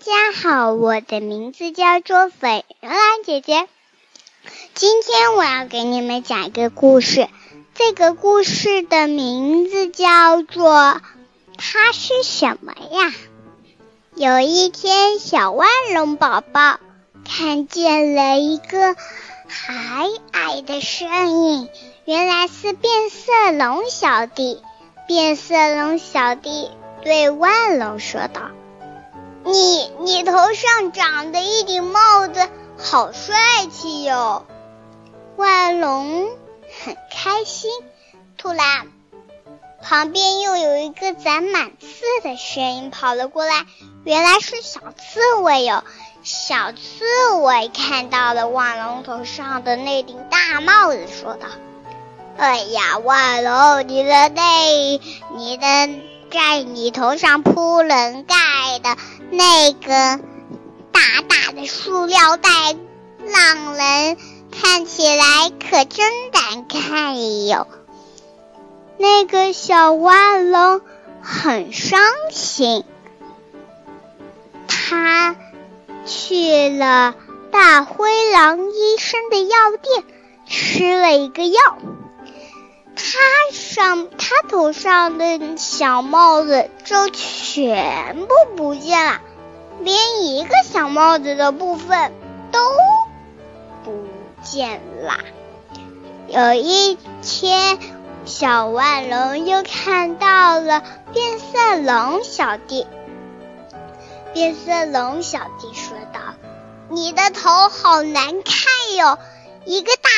家好，我的名字叫做斐兰姐姐。今天我要给你们讲一个故事，这个故事的名字叫做《它是什么呀》。有一天，小万龙宝宝看见了一个矮矮的身影，原来是变色龙小弟。变色龙小弟对万龙说道。你你头上长的一顶帽子好帅气哟！万龙很开心。突然，旁边又有一个长满刺的声音跑了过来，原来是小刺猬哟！小刺猬看到了万龙头上的那顶大帽子，说道：“哎呀，万龙，你的那，你的在你头上铺轮盖的。”那个大大的塑料袋，让人看起来可真难看哟。那个小万龙很伤心，他去了大灰狼医生的药店，吃了一个药，头上的小帽子就全部不见了。连一个小帽子的部分都不见了。有一天，小万龙又看到了变色龙小弟。变色龙小弟说道：“你的头好难看哟，一个大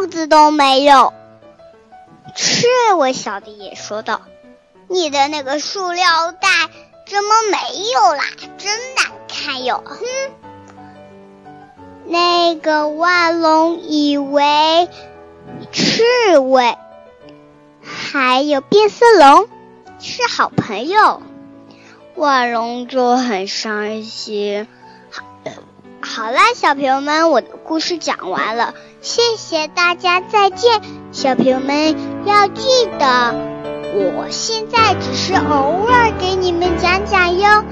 帽子都没有。”刺猬小弟也说道：“你的那个塑料袋。”怎么没有啦？真难看哟！哼，那个万龙以为刺猬还有变色龙是好朋友，万龙就很伤心。好，好啦，小朋友们，我的故事讲完了，谢谢大家，再见。小朋友们要记得。我现在只是偶尔给你们讲讲哟。